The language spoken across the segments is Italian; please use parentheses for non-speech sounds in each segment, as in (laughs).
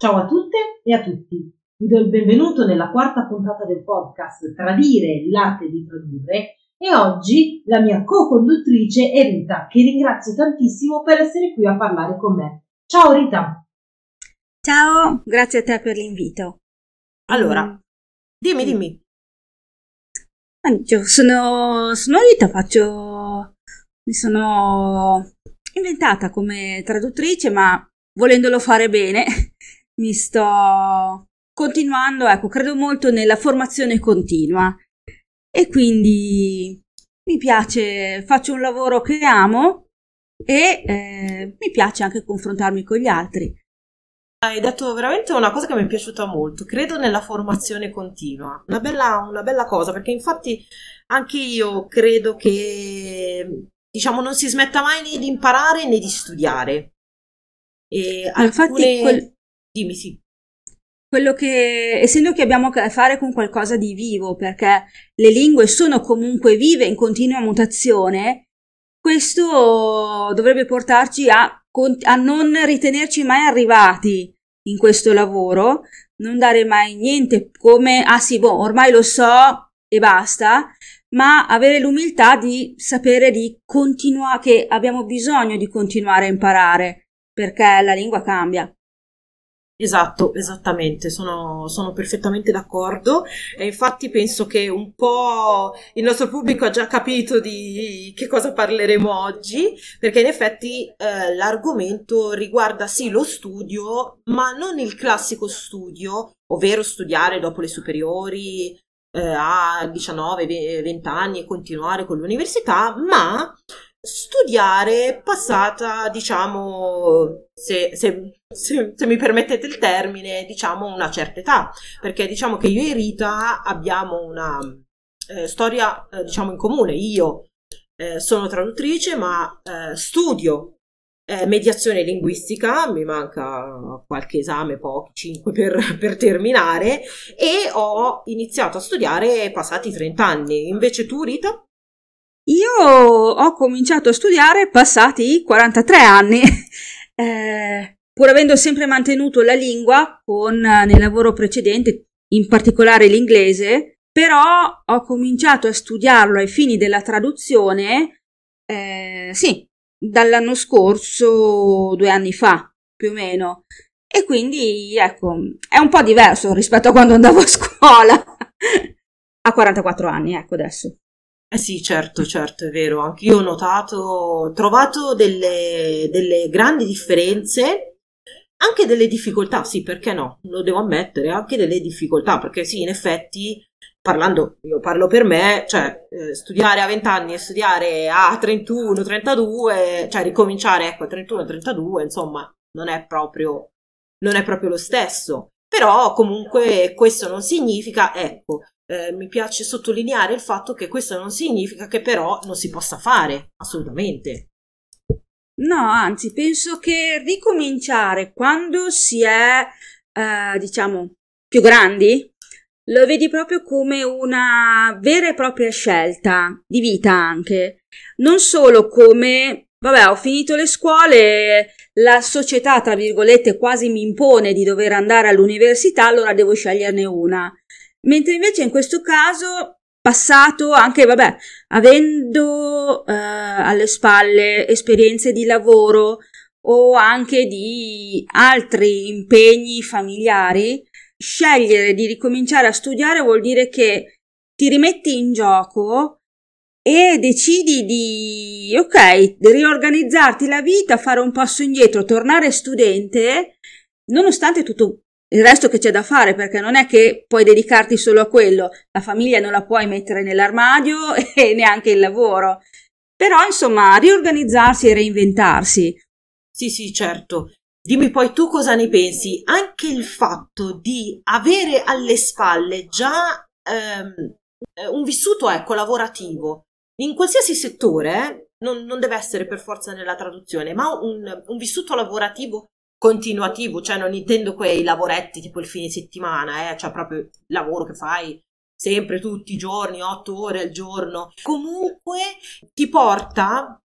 Ciao a tutte e a tutti. Vi do il benvenuto nella quarta puntata del podcast Tradire l'arte di tradurre e oggi la mia co-conduttrice è Rita, che ringrazio tantissimo per essere qui a parlare con me. Ciao Rita. Ciao, grazie a te per l'invito. Allora, mm. dimmi, dimmi. Io sono, sono Rita, faccio... mi sono inventata come traduttrice, ma volendolo fare bene, mi sto continuando, ecco, credo molto nella formazione continua e quindi mi piace, faccio un lavoro che amo e eh, mi piace anche confrontarmi con gli altri. Hai detto veramente una cosa che mi è piaciuta molto, credo nella formazione continua, una bella, una bella cosa perché infatti anche io credo che diciamo non si smetta mai né di imparare né di studiare. E alcune... Infatti quel... Dimmi sì. Quello che, essendo che abbiamo a che fare con qualcosa di vivo, perché le lingue sono comunque vive in continua mutazione, questo dovrebbe portarci a, a non ritenerci mai arrivati in questo lavoro, non dare mai niente come, ah sì, boh, ormai lo so e basta, ma avere l'umiltà di sapere di continuare, che abbiamo bisogno di continuare a imparare, perché la lingua cambia. Esatto, esattamente, sono, sono, perfettamente d'accordo. E infatti penso che un po' il nostro pubblico ha già capito di che cosa parleremo oggi, perché in effetti eh, l'argomento riguarda sì lo studio, ma non il classico studio, ovvero studiare dopo le superiori eh, a 19-20 anni e continuare con l'università, ma studiare passata, diciamo, se, se, se, se, mi permettete il termine, diciamo una certa età, perché diciamo che io e Rita abbiamo una eh, storia, eh, diciamo, in comune. Io eh, sono traduttrice, ma eh, studio eh, mediazione linguistica, mi manca qualche esame, pochi, 5 per, per, terminare, e ho iniziato a studiare passati 30 anni. Invece tu, Rita? Io ho cominciato a studiare passati 43 anni, (laughs) eh, pur avendo sempre mantenuto la lingua con, nel lavoro precedente, in particolare l'inglese, però ho cominciato a studiarlo ai fini della traduzione, eh, sì, dall'anno scorso, due anni fa, più o meno. E quindi, ecco, è un po' diverso rispetto a quando andavo a scuola. (laughs) a 44 anni, ecco adesso. Eh sì, certo, certo, è vero. Anche io ho notato, ho trovato delle, delle grandi differenze, anche delle difficoltà, sì, perché no? Lo devo ammettere, anche delle difficoltà, perché sì, in effetti, parlando, io parlo per me, cioè, eh, studiare a 20 anni e studiare a 31, 32, cioè ricominciare, ecco, a 31, 32, insomma, non è proprio, non è proprio lo stesso. Però comunque questo non significa, ecco, eh, mi piace sottolineare il fatto che questo non significa che però non si possa fare, assolutamente. No, anzi, penso che ricominciare quando si è, eh, diciamo, più grandi, lo vedi proprio come una vera e propria scelta di vita anche, non solo come, vabbè, ho finito le scuole, la società, tra virgolette, quasi mi impone di dover andare all'università, allora devo sceglierne una mentre invece in questo caso passato anche, vabbè, avendo eh, alle spalle esperienze di lavoro o anche di altri impegni familiari, scegliere di ricominciare a studiare vuol dire che ti rimetti in gioco e decidi di, ok, riorganizzarti la vita, fare un passo indietro, tornare studente, nonostante tutto il resto che c'è da fare perché non è che puoi dedicarti solo a quello, la famiglia non la puoi mettere nell'armadio (laughs) e neanche il lavoro. Però insomma, riorganizzarsi e reinventarsi. Sì, sì, certo. Dimmi poi tu cosa ne pensi. Anche il fatto di avere alle spalle già ehm, un vissuto ecco, lavorativo in qualsiasi settore, eh, non, non, deve essere per forza nella traduzione, ma un, un vissuto lavorativo continuativo, cioè non intendo quei lavoretti tipo il fine settimana, eh, cioè proprio il lavoro che fai sempre tutti i giorni, otto ore al giorno, comunque ti porta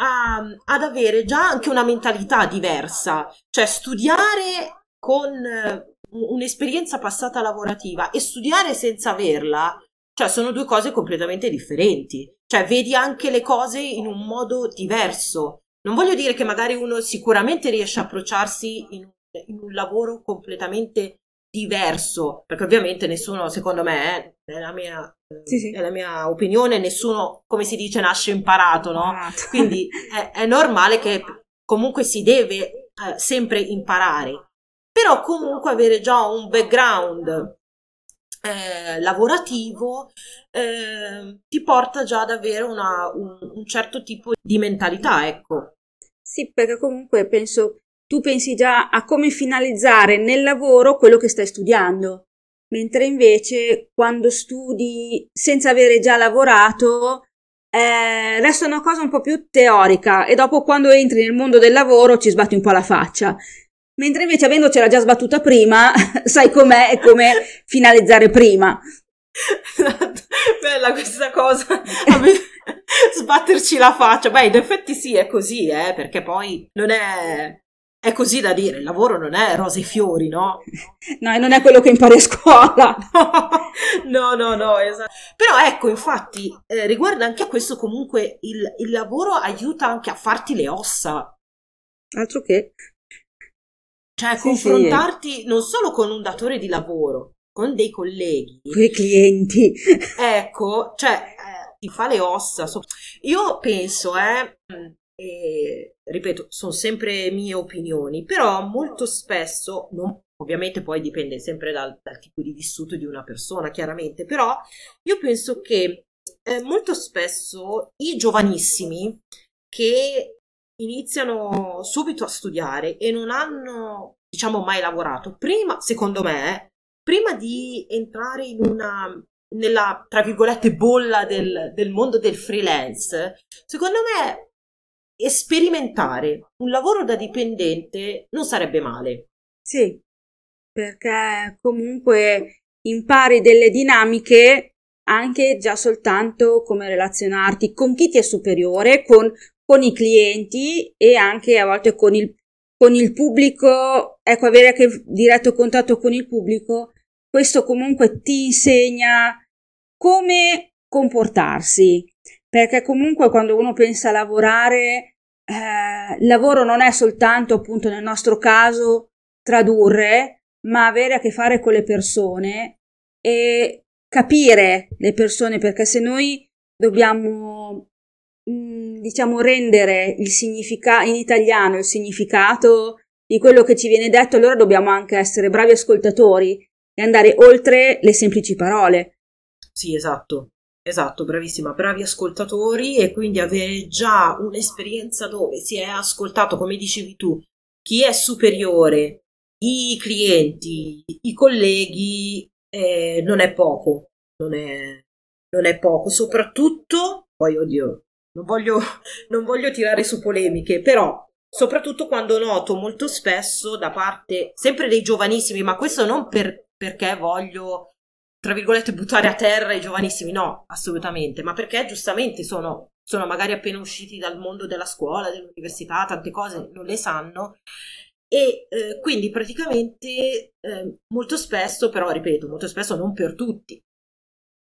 a, ad avere già anche una mentalità diversa, cioè studiare con eh, un'esperienza passata lavorativa e studiare senza averla, cioè sono due cose completamente differenti. Cioè vedi anche le cose in un modo diverso. Non voglio dire che magari uno sicuramente riesce a approcciarsi in, in un lavoro completamente diverso, perché ovviamente nessuno, secondo me, è la mia, sì, sì. È la mia opinione, nessuno, come si dice, nasce imparato, no? Quindi è, è normale che comunque si deve eh, sempre imparare, però comunque avere già un background eh, lavorativo eh, ti porta già ad avere una, un, un certo tipo di mentalità, ecco. Sì, perché comunque penso tu pensi già a come finalizzare nel lavoro quello che stai studiando, mentre invece quando studi senza avere già lavorato eh, resta una cosa un po' più teorica e dopo quando entri nel mondo del lavoro ci sbatti un po' la faccia. Mentre invece avendocela già sbattuta prima, (laughs) sai com'è e come finalizzare prima. (laughs) Bella questa cosa. (laughs) Sbatterci la faccia. Beh, in effetti sì, è così, eh, perché poi non è è così da dire, il lavoro non è rose e fiori, no? No, e non è quello che impari a scuola. no, no, no, esatto. Però ecco, infatti, eh, riguarda anche questo comunque, il, il lavoro aiuta anche a farti le ossa. Altro che. Cioè, sì, confrontarti sì. non solo con un datore di lavoro, con dei colleghi. Con i clienti. Ecco, cioè, eh, ti fa le ossa. Io penso, eh, e, ripeto, sono sempre mie opinioni, però molto spesso, non, ovviamente poi dipende sempre dal, dal, tipo di vissuto di una persona, chiaramente, però io penso che eh, molto spesso i giovanissimi che iniziano subito a studiare e non hanno, diciamo, mai lavorato, prima, secondo me, prima di entrare in una nella, tra virgolette, bolla del, del mondo del freelance, secondo me sperimentare un lavoro da dipendente non sarebbe male. Sì, perché comunque impari delle dinamiche anche già soltanto come relazionarti con chi ti è superiore, con, con i clienti e anche a volte con il, con il pubblico, ecco, avere anche diretto contatto con il pubblico, questo comunque ti insegna come comportarsi, perché comunque quando uno pensa a lavorare eh, il lavoro non è soltanto, appunto, nel nostro caso, tradurre, ma avere a che fare con le persone e capire le persone, perché se noi dobbiamo, diciamo, rendere il significato in italiano il significato di quello che ci viene detto, allora dobbiamo anche essere bravi ascoltatori e andare oltre le semplici parole. Sì, esatto. Esatto, bravissima, bravi ascoltatori e quindi avere già un'esperienza dove si è ascoltato, come dicevi tu, chi è superiore, i clienti, i colleghi, eh, non è poco, non è, non è poco, soprattutto, poi oddio, non voglio, (laughs) non voglio tirare su polemiche, però soprattutto quando noto molto spesso da parte sempre dei giovanissimi, ma questo non per, perché voglio tra virgolette, buttare a terra i giovanissimi, no, assolutamente, ma perché giustamente sono, sono magari appena usciti dal mondo della scuola, dell'università, tante cose non le sanno. E eh, quindi praticamente eh, molto spesso, però ripeto, molto spesso non per tutti,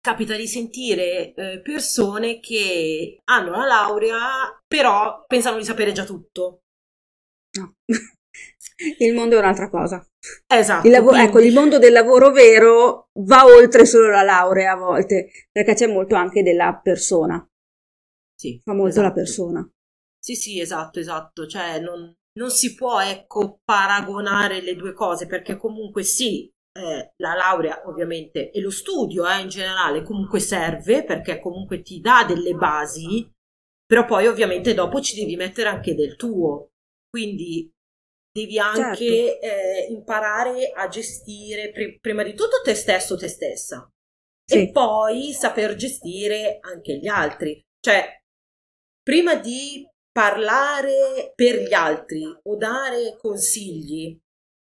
capita di sentire eh, persone che hanno la laurea però pensano di sapere già tutto. No. (laughs) Il mondo è un'altra cosa. Esatto. Il, lav- ecco, il mondo del lavoro vero va oltre solo la laurea a volte, perché c'è molto anche della persona. Sì. Fa molto esatto. la persona. Sì, sì, esatto, esatto. Cioè, non, non si può, ecco, paragonare le due cose, perché comunque sì, eh, la laurea ovviamente e lo studio eh, in generale comunque serve, perché comunque ti dà delle basi, però poi ovviamente dopo ci devi mettere anche del tuo. Quindi devi anche certo. eh, imparare a gestire pr- prima di tutto te stesso, te stessa sì. e poi saper gestire anche gli altri. Cioè, prima di parlare per gli altri o dare consigli,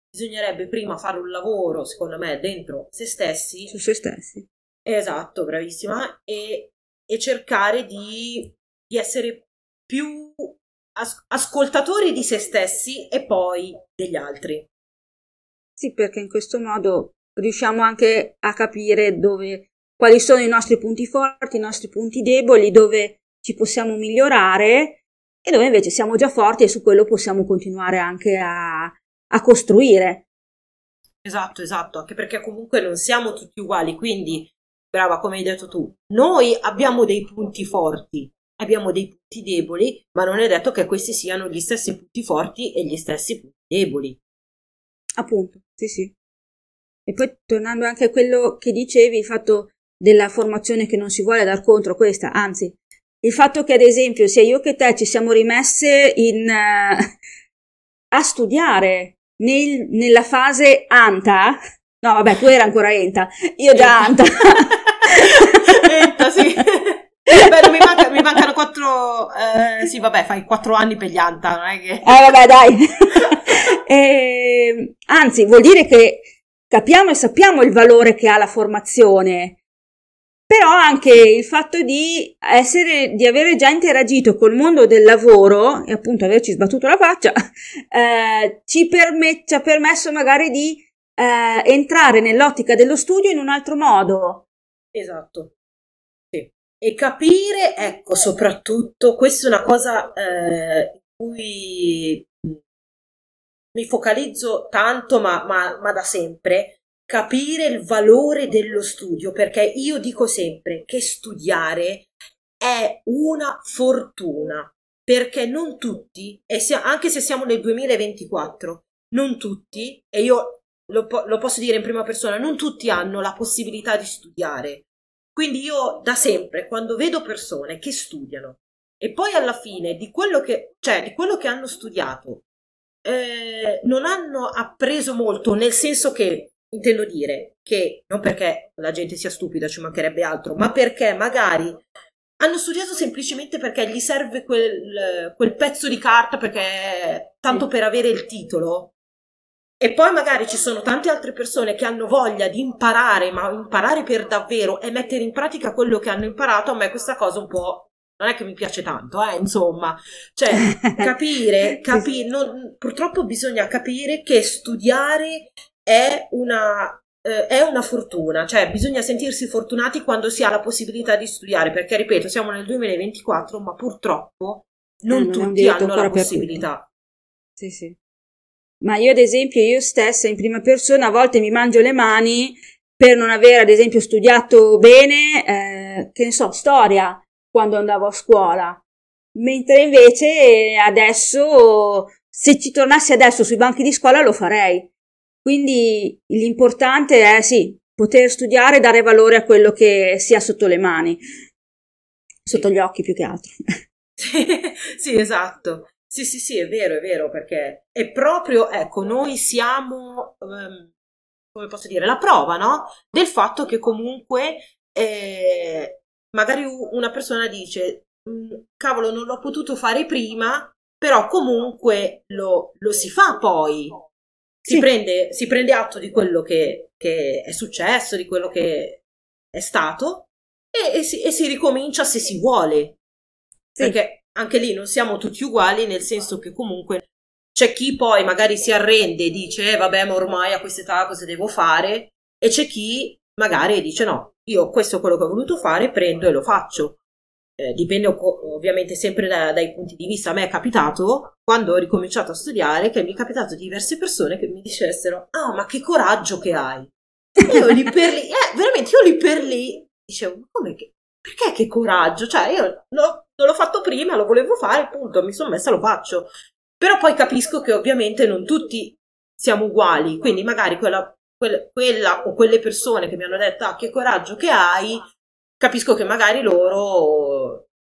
bisognerebbe prima fare un lavoro, secondo me, dentro se stessi. Su se stessi. Esatto, bravissima. E, e cercare di, di essere più as- ascoltatori di se stessi e poi degli altri. Sì, perché in questo modo riusciamo anche a capire dove, quali sono i nostri punti forti, i nostri punti deboli, dove ci possiamo migliorare e dove invece siamo già forti e su quello possiamo continuare anche a, a costruire. Esatto, esatto, anche perché comunque non siamo tutti uguali, quindi, brava, come hai detto tu, noi abbiamo dei punti forti, abbiamo dei punti deboli, ma non è detto che questi siano gli stessi punti forti e gli stessi punti deboli. Appunto, sì, sì. E poi tornando anche a quello che dicevi, il fatto della formazione che non si vuole dar contro questa, anzi, il fatto che ad esempio sia io che te ci siamo rimesse in, uh, (laughs) a studiare nel, nella fase anta, no vabbè tu eri ancora enta, io già anta. (laughs) enta sì. (laughs) Beh, mi, manca, mi, mancano quattro, eh, sì vabbè fai quattro anni per gli anta, non è che... Eh vabbè dai. e, (laughs) ehm, anzi vuol dire che capiamo e sappiamo il valore che ha la formazione, però anche il fatto di essere, di avere già interagito col mondo del lavoro e appunto averci sbattuto la faccia, (laughs) eh, ci, permet- ci, ha permesso magari di eh, entrare nell'ottica dello studio in un altro modo. Esatto. Sì. E capire, ecco, soprattutto, questa è una cosa eh, in cui mi focalizzo tanto, ma, ma, ma da sempre, capire il valore dello studio, perché io dico sempre che studiare è una fortuna, perché non tutti, se, anche se siamo nel 2024, non tutti, e io lo, lo, posso dire in prima persona, non tutti hanno la possibilità di studiare. Quindi io da sempre, quando vedo persone che studiano e poi alla fine di quello che, cioè, di quello che hanno studiato eh, non hanno appreso molto, nel senso che intendo dire che non perché la gente sia stupida, ci mancherebbe altro, ma perché magari hanno studiato semplicemente perché gli serve quel, quel pezzo di carta, perché tanto per avere il titolo. E poi magari ci sono tante altre persone che hanno voglia di imparare, ma imparare per davvero e mettere in pratica quello che hanno imparato. A me questa cosa un po' non è che mi piace tanto, eh, insomma, cioè (laughs) capire, capi- non, purtroppo bisogna capire che studiare è una, eh, è una fortuna, cioè bisogna sentirsi fortunati quando si ha la possibilità di studiare, perché ripeto, siamo nel 2024, ma purtroppo non, non tutti hanno la possibilità. Sì, sì. Ma io ad esempio, io stessa in prima persona a volte mi mangio le mani per non aver ad esempio studiato bene, eh, che ne so, storia quando andavo a scuola. Mentre invece adesso, se ci tornassi adesso sui banchi di scuola, lo farei. Quindi l'importante è sì, poter studiare e dare valore a quello che si ha sotto le mani, sotto gli occhi più che altro. (laughs) sì, esatto. Sì, sì, sì, è vero, è vero, perché è proprio, ecco, noi siamo, um, come posso dire, la prova, no? Del fatto che comunque eh, magari una persona dice, mm, cavolo, non l'ho potuto fare prima, però comunque lo, lo si fa poi. Si, sì. prende, si, prende, atto di quello che, che, è successo, di quello che è stato e, e, si, e si, ricomincia se si vuole. Sì. Perché anche lì non siamo tutti uguali, nel senso che comunque c'è chi poi magari si arrende e dice eh, vabbè ma ormai a quest'età cosa devo fare e c'è chi magari dice no, io questo è quello che ho voluto fare, prendo e lo faccio. Eh, dipende ovviamente sempre da, dai punti di vista. A me è capitato, quando ho ricominciato a studiare, che mi è capitato diverse persone che mi dicessero, ah, ma che coraggio che hai. Io lì per lì, eh, veramente, io lì per lì dicevo, come che, perché che coraggio? Cioè, io no, non l'ho fatto prima, lo volevo fare, appunto, mi sono messa, lo faccio. Però poi capisco che ovviamente non tutti siamo uguali, quindi magari quella quella, quella o quelle persone che mi hanno detto ah che coraggio che hai, capisco che magari loro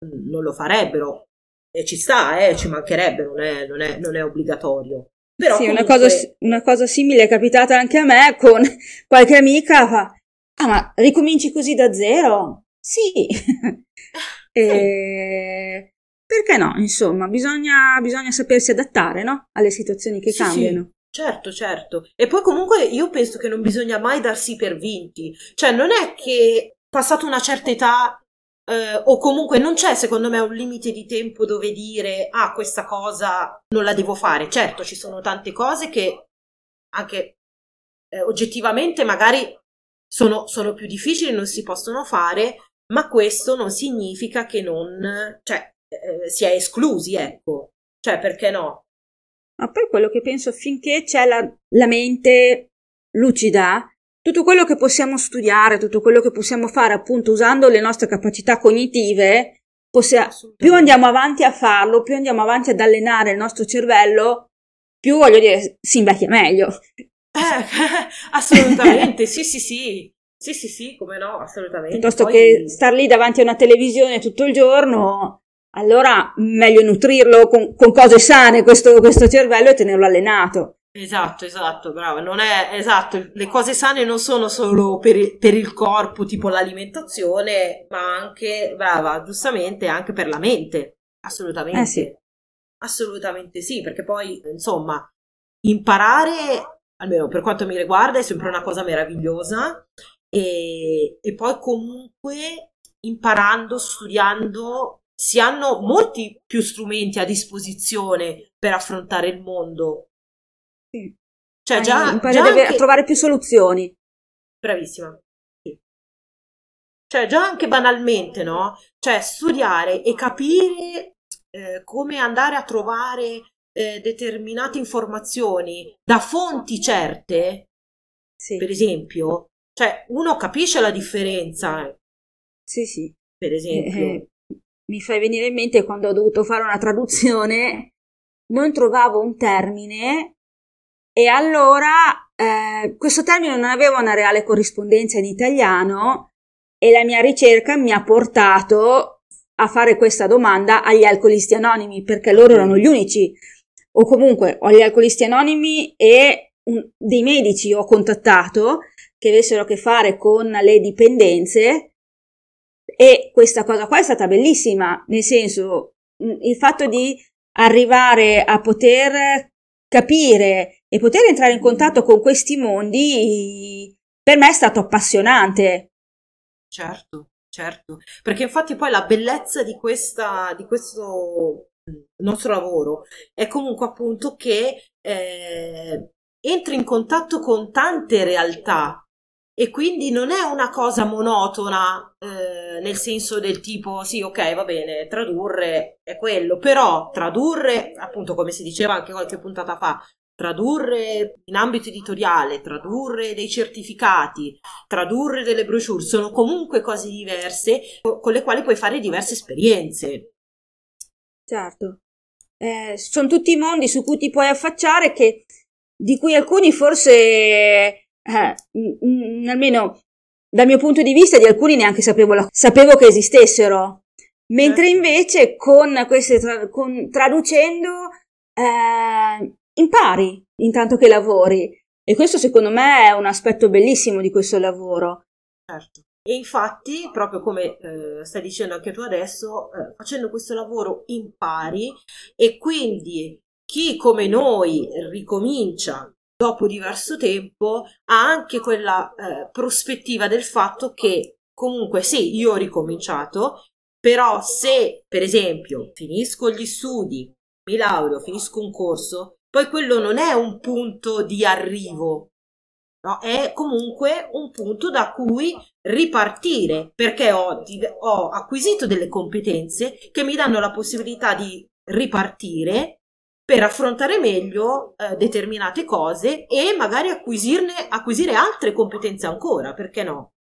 non lo farebbero. E ci sta, eh, ci mancherebbe, non è, non è, non è obbligatorio. Però sì, comunque... una, cosa, una cosa simile è capitata anche a me con (laughs) qualche amica fa, ah ma ricominci così da zero? Sì. (laughs) e... Perché no? Insomma, bisogna, bisogna sapersi adattare no? alle situazioni che sì, cambiano. Certo, certo. E poi comunque io penso che non bisogna mai darsi per vinti. Cioè, non è che passato una certa età eh, o comunque non c'è secondo me un limite di tempo dove dire ah questa cosa non la devo fare. Certo, ci sono tante cose che anche eh, oggettivamente magari sono, sono più difficili, non si possono fare, ma questo non significa che non, cioè, eh, si è esclusi, ecco. Cioè, perché no? Ma poi quello che penso, finché c'è la, la mente lucida, tutto quello che possiamo studiare, tutto quello che possiamo fare appunto usando le nostre capacità cognitive, possia- più andiamo avanti a farlo, più andiamo avanti ad allenare il nostro cervello, più voglio dire si invecchia meglio. Eh, (laughs) assolutamente, sì, sì, sì. Sì, sì, sì, come no, assolutamente. Piuttosto Poi... che star lì davanti a una televisione tutto il giorno, allora meglio nutrirlo con, con cose sane questo, questo cervello e tenerlo allenato. Esatto, esatto, brava. Non è esatto, le cose sane non sono solo per il, per il, corpo, tipo l'alimentazione, ma anche, brava, giustamente, anche per la mente. Assolutamente. Eh sì. Assolutamente sì, perché poi, insomma, imparare, almeno per quanto mi riguarda, è sempre una cosa meravigliosa e, e poi comunque imparando, studiando, si hanno molti più strumenti a disposizione per affrontare il mondo. Sì. Cioè, già, impari già anche... a trovare più soluzioni. Bravissima. Sì. Cioè, già anche banalmente, no? Cioè, studiare e capire eh, come andare a trovare eh, determinate informazioni da fonti certe, sì. per esempio, cioè uno capisce la differenza. Sì, sì. Per esempio. Eh, eh, mi fai venire in mente quando ho dovuto fare una traduzione, non trovavo un termine e allora eh, questo termine non aveva una reale corrispondenza in italiano e la mia ricerca mi ha portato a fare questa domanda agli alcolisti anonimi perché loro erano gli unici o comunque o agli alcolisti anonimi e un, dei medici ho contattato che avessero a che fare con le dipendenze. E questa cosa qua è stata bellissima nel senso il fatto di arrivare a poter capire e poter entrare in contatto con questi mondi per me è stato appassionante. Certo certo, perché infatti poi la bellezza di, questa, di questo nostro lavoro è comunque appunto che eh, entri in contatto con tante realtà e quindi non è una cosa monotona eh, nel senso del tipo sì ok va bene tradurre è quello però tradurre appunto come si diceva anche qualche puntata fa tradurre in ambito editoriale, tradurre dei certificati, tradurre delle brochure, sono comunque cose diverse con le quali puoi fare diverse esperienze. Certo, eh, sono tutti mondi su cui ti puoi affacciare che, di cui alcuni forse, eh, m- m- almeno dal mio punto di vista, di alcuni neanche sapevo, la- sapevo che esistessero. Mentre certo. invece con queste tra- con, traducendo eh, impari intanto che lavori. E questo secondo me è un aspetto bellissimo di questo lavoro. Certo. E infatti, proprio come eh, stai dicendo anche tu adesso, eh, facendo questo lavoro impari e quindi chi come noi ricomincia dopo diverso tempo ha anche quella eh, prospettiva del fatto che comunque sì, io ho ricominciato, però se per esempio finisco gli studi, mi laureo, finisco un corso, poi quello non è un punto di arrivo, no? è comunque un punto da cui ripartire perché ho, ho acquisito delle competenze che mi danno la possibilità di ripartire per affrontare meglio eh, determinate cose e magari acquisirne, acquisire altre competenze ancora, perché no?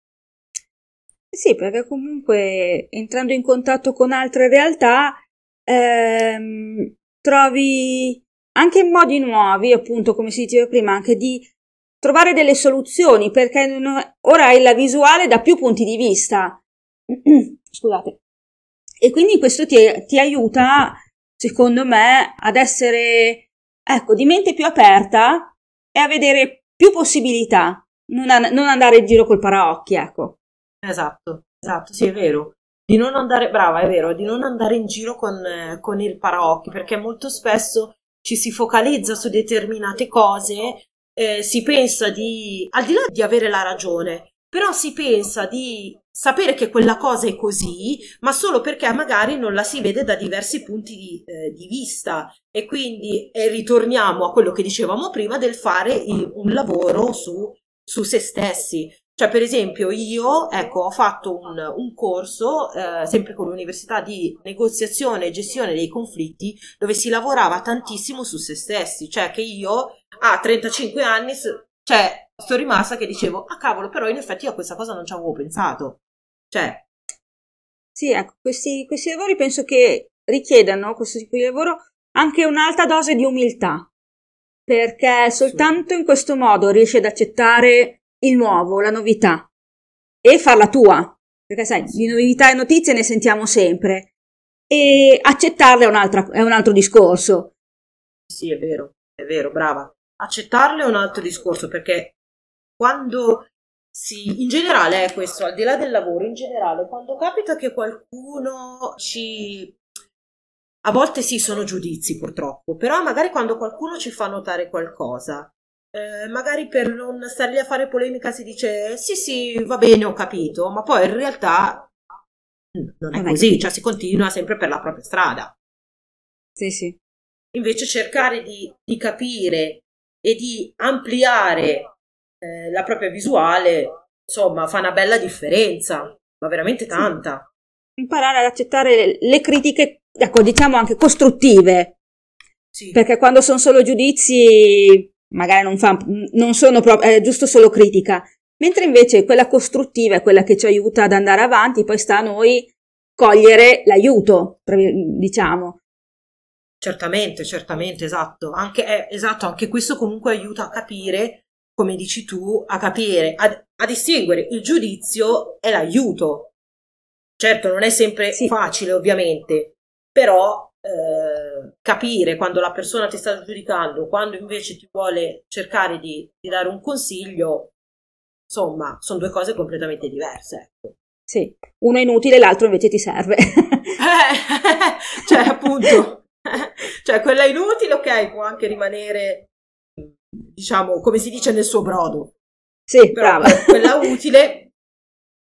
Sì, perché comunque entrando in contatto con altre realtà ehm, trovi anche in modi nuovi, appunto, come si diceva prima, anche di trovare delle soluzioni, perché ora hai la visuale da più punti di vista. (clears throat) Scusate. E quindi questo ti, ti aiuta, secondo me, ad essere, ecco, di mente più aperta e a vedere più possibilità, non, a, non andare in giro col paraocchi, ecco. Esatto, esatto, sì, è vero. Di non andare, brava, è vero, di non andare in giro con, con il paraocchi, perché molto spesso ci si focalizza su determinate cose, eh, si pensa di, al di là di avere la ragione, però si pensa di sapere che quella cosa è così, ma solo perché magari non la si vede da diversi punti di, eh, di vista. E quindi eh, ritorniamo a quello che dicevamo prima del fare il, un lavoro su su se stessi. Cioè, per esempio, io, ecco, ho fatto un, un corso, eh, sempre con l'università di negoziazione e gestione dei conflitti, dove si lavorava tantissimo su se stessi. Cioè, che io a 35 anni, cioè, sono rimasta che dicevo, ah cavolo, però in effetti io a questa cosa non ci avevo pensato. Cioè... Sì, ecco, questi, questi lavori penso che richiedano, questo tipo di lavoro, anche un'alta dose di umiltà. Perché soltanto in questo modo riesci ad accettare il nuovo, la novità e farla tua. Perché sai, di novità e notizie ne sentiamo sempre e accettarle è è un altro discorso. Sì, è vero, è vero, brava. Accettarle è un altro discorso perché quando si, in generale è questo, al di là del lavoro, in generale, quando capita che qualcuno ci... A volte sì, sono giudizi purtroppo, però magari quando qualcuno ci fa notare qualcosa eh, magari per non stare lì a fare polemica si dice sì sì va bene ho capito ma poi in realtà non è così cioè si continua sempre per la propria strada. Sì sì. Invece cercare di, di capire e di ampliare eh, la propria visuale insomma fa una bella differenza ma veramente tanta. Sì. imparare ad accettare le critiche ecco diciamo anche costruttive. Sì. perché quando sono solo giudizi magari non, fa, non sono proprio, è giusto solo critica, mentre invece quella costruttiva è quella che ci aiuta ad andare avanti, poi sta a noi cogliere l'aiuto, diciamo. Certamente, certamente, esatto. Anche, eh, esatto, anche questo comunque aiuta a capire, come dici tu, a capire, a, a distinguere il giudizio e l'aiuto. Certo, non è sempre sì. facile, ovviamente, però eh, capire quando la persona ti sta giudicando, quando invece ti vuole cercare di, di dare un consiglio, insomma, sono due cose completamente diverse. Ecco. Sì, uno è inutile, l'altro invece ti serve. (laughs) cioè, appunto, cioè quella inutile, ok, può anche rimanere, diciamo, come si dice nel suo brodo. Sì, Però brava. quella utile... Eh,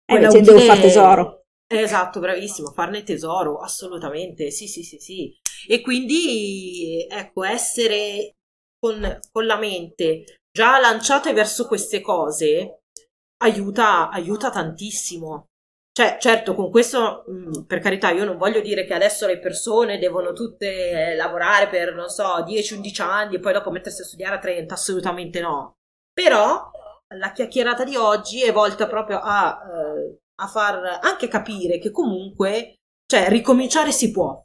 quella utile... devo fare tesoro. Esatto, bravissimo, farne tesoro, assolutamente, sì, sì, sì, sì. E quindi, ecco, essere con, con la mente già lanciate verso queste cose aiuta, aiuta tantissimo. Cioè, certo, con questo, mm, per carità, io non voglio dire che adesso le persone devono tutte lavorare per, non so, 10-11 anni e poi dopo mettersi a studiare a 30, assolutamente no. Però la chiacchierata di oggi è volta proprio a eh, a far anche capire che comunque, cioè, ricominciare si può.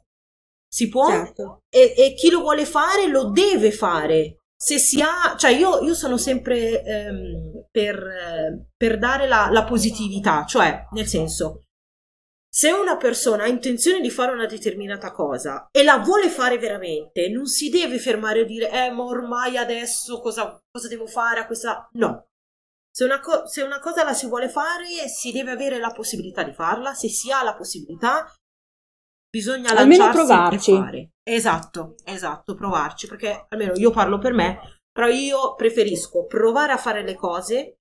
Si può certo. e, e, chi lo vuole fare lo deve fare. Se si ha, cioè io, io sono sempre ehm, per, eh, per, dare la, la positività, cioè nel senso, se una persona ha intenzione di fare una determinata cosa e la vuole fare veramente, non si deve fermare a dire, eh, ma ormai adesso cosa, cosa devo fare a questa... No, se una, co- se una cosa la si vuole fare, si deve avere la possibilità di farla. Se si ha la possibilità, bisogna almeno provarci. Esatto, esatto, provarci. Perché almeno io parlo per me, però io preferisco provare a fare le cose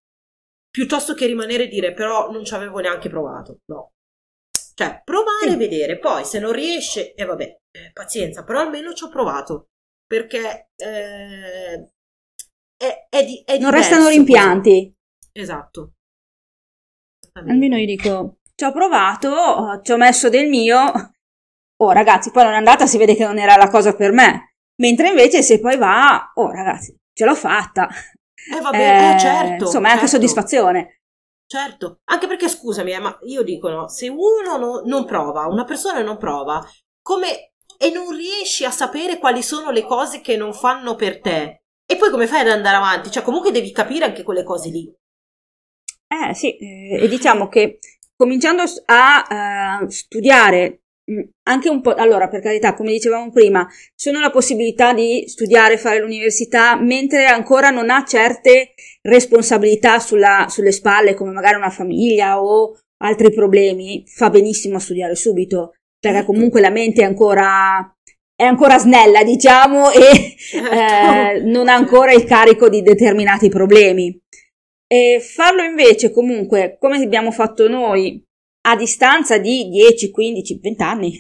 piuttosto che rimanere e dire però non ci avevo neanche provato. No. Cioè, provare e sì. vedere. Poi se non riesce, e eh, vabbè, pazienza, però almeno ci ho provato. Perché eh, è, è, di, è non restano rimpianti. Esatto. Almeno io dico, ci ho provato, ci ho messo del mio. Oh ragazzi, poi non è andata, si vede che non era la cosa per me. Mentre invece se poi va, oh ragazzi, ce l'ho fatta. Eh vabbè, eh, eh, certo. Insomma, è anche certo. soddisfazione. Certo, anche perché scusami, eh, ma io dico no, se uno no, non prova, una persona non prova, come e non riesci a sapere quali sono le cose che non fanno per te, e poi come fai ad andare avanti? Cioè, comunque devi capire anche quelle cose lì. Eh sì, eh, e diciamo che cominciando a uh, studiare anche un po', allora per carità, come dicevamo prima, sono la possibilità di studiare, fare l'università, mentre ancora non ha certe responsabilità sulla, sulle spalle, come magari una famiglia o altri problemi, fa benissimo a studiare subito, perché certo. comunque la mente è ancora, è ancora snella, diciamo, e (laughs) eh, non ha ancora il carico di determinati problemi. E farlo invece comunque come abbiamo fatto noi a distanza di 10, 15, 20 anni,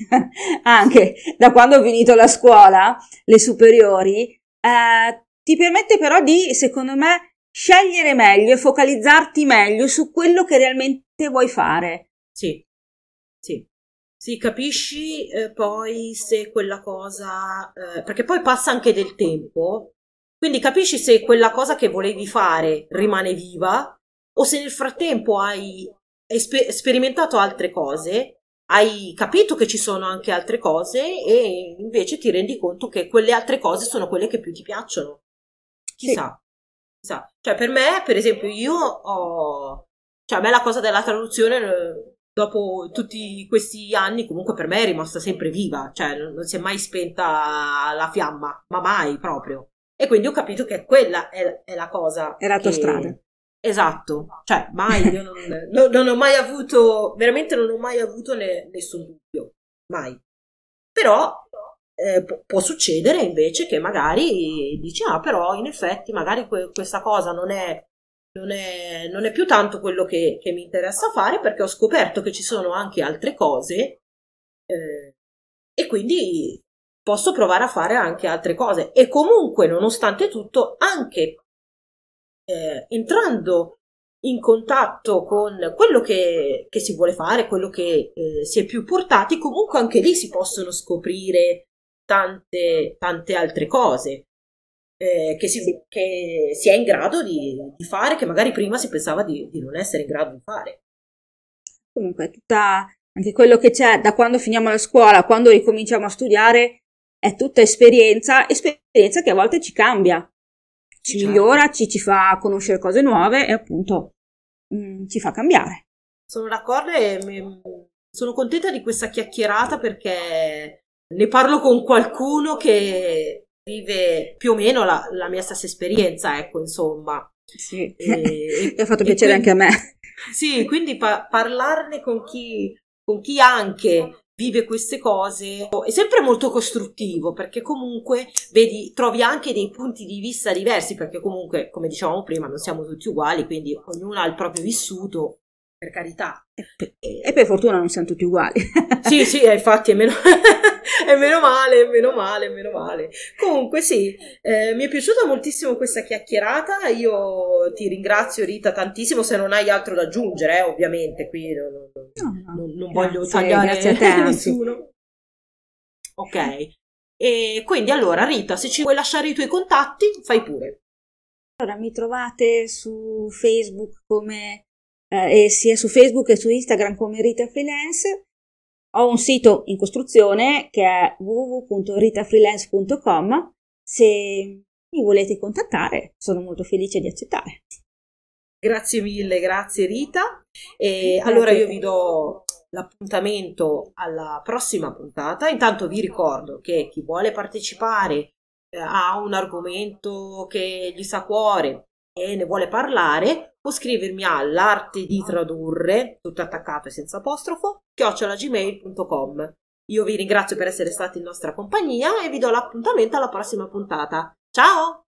anche da quando ho finito la scuola, le superiori, eh, ti permette però di, secondo me, scegliere meglio e focalizzarti meglio su quello che realmente vuoi fare. Sì, sì. Sì, capisci eh, poi se quella cosa, eh, perché poi passa anche del tempo, quindi capisci se quella cosa che volevi fare rimane viva o se nel frattempo hai esper- sperimentato altre cose, hai capito che ci sono anche altre cose e invece ti rendi conto che quelle altre cose sono quelle che più ti piacciono. Chissà. Sì. Chissà. Cioè, per me, per esempio, io ho... Cioè, a me la cosa della traduzione, eh, dopo tutti questi anni, comunque per me è rimasta sempre viva. Cioè, non si è mai spenta la fiamma, ma mai proprio. E quindi ho capito che quella è, è la cosa. È la tua che... strada. Esatto, cioè mai, io non, non, non, ho mai avuto, veramente non ho mai avuto ne, nessun dubbio, mai. Però eh, può, può, succedere invece che magari dici, ah però in effetti magari que- questa cosa non è, non, è, non è, più tanto quello che, che, mi interessa fare perché ho scoperto che ci sono anche altre cose eh, e quindi posso provare a fare anche altre cose. E comunque, nonostante tutto, anche eh, entrando in contatto con quello che, che, si vuole fare, quello che eh, si è più portati, comunque anche lì si possono scoprire tante, tante altre cose eh, che, si, che, si, è in grado di, di, fare, che magari prima si pensava di, di, non essere in grado di fare. Comunque, tutta, anche quello che c'è da quando finiamo la scuola, quando ricominciamo a studiare, è tutta esperienza, esperienza che a volte ci cambia ci certo. migliora, ci, ci, fa conoscere cose nuove e appunto mh, mm, ci fa cambiare. Sono d'accordo e mi, sono contenta di questa chiacchierata perché ne parlo con qualcuno che vive più o meno la, la mia stessa esperienza, ecco, insomma. Sì, e, mi (laughs) ha fatto piacere quindi, anche a me. Sì, quindi pa- parlarne con chi, con chi anche vive queste cose. È sempre molto costruttivo perché comunque vedi trovi anche dei punti di vista diversi perché comunque come dicevamo prima non siamo tutti uguali quindi ognuno ha il proprio vissuto per carità. E per fortuna non siamo tutti uguali. Sì sì infatti è meno (laughs) è (laughs) meno male, meno male, meno male. Comunque sì, eh, mi è piaciuta moltissimo questa chiacchierata, io ti ringrazio Rita tantissimo, se non hai altro da aggiungere, eh, ovviamente, qui non, non, non, non voglio tagliare a te, (laughs) nessuno. Ok, e quindi allora Rita, se ci vuoi lasciare i tuoi contatti, fai pure. Allora, mi trovate su Facebook come, eh, sia su Facebook che su Instagram come Rita Freelance ho un sito in costruzione che è www.ritafreelance.com. Se mi volete contattare, sono molto felice di accettare. Grazie mille, grazie Rita. E grazie. allora io vi do l'appuntamento alla prossima puntata. Intanto vi ricordo che chi vuole partecipare eh, a un argomento che gli sa a cuore e ne vuole parlare, può scrivermi all'arte di tradurre, tutto attaccato e senza apostrofo, chiocciolagmail.com. Io vi ringrazio per essere stati in nostra compagnia e vi do l'appuntamento alla prossima puntata. Ciao!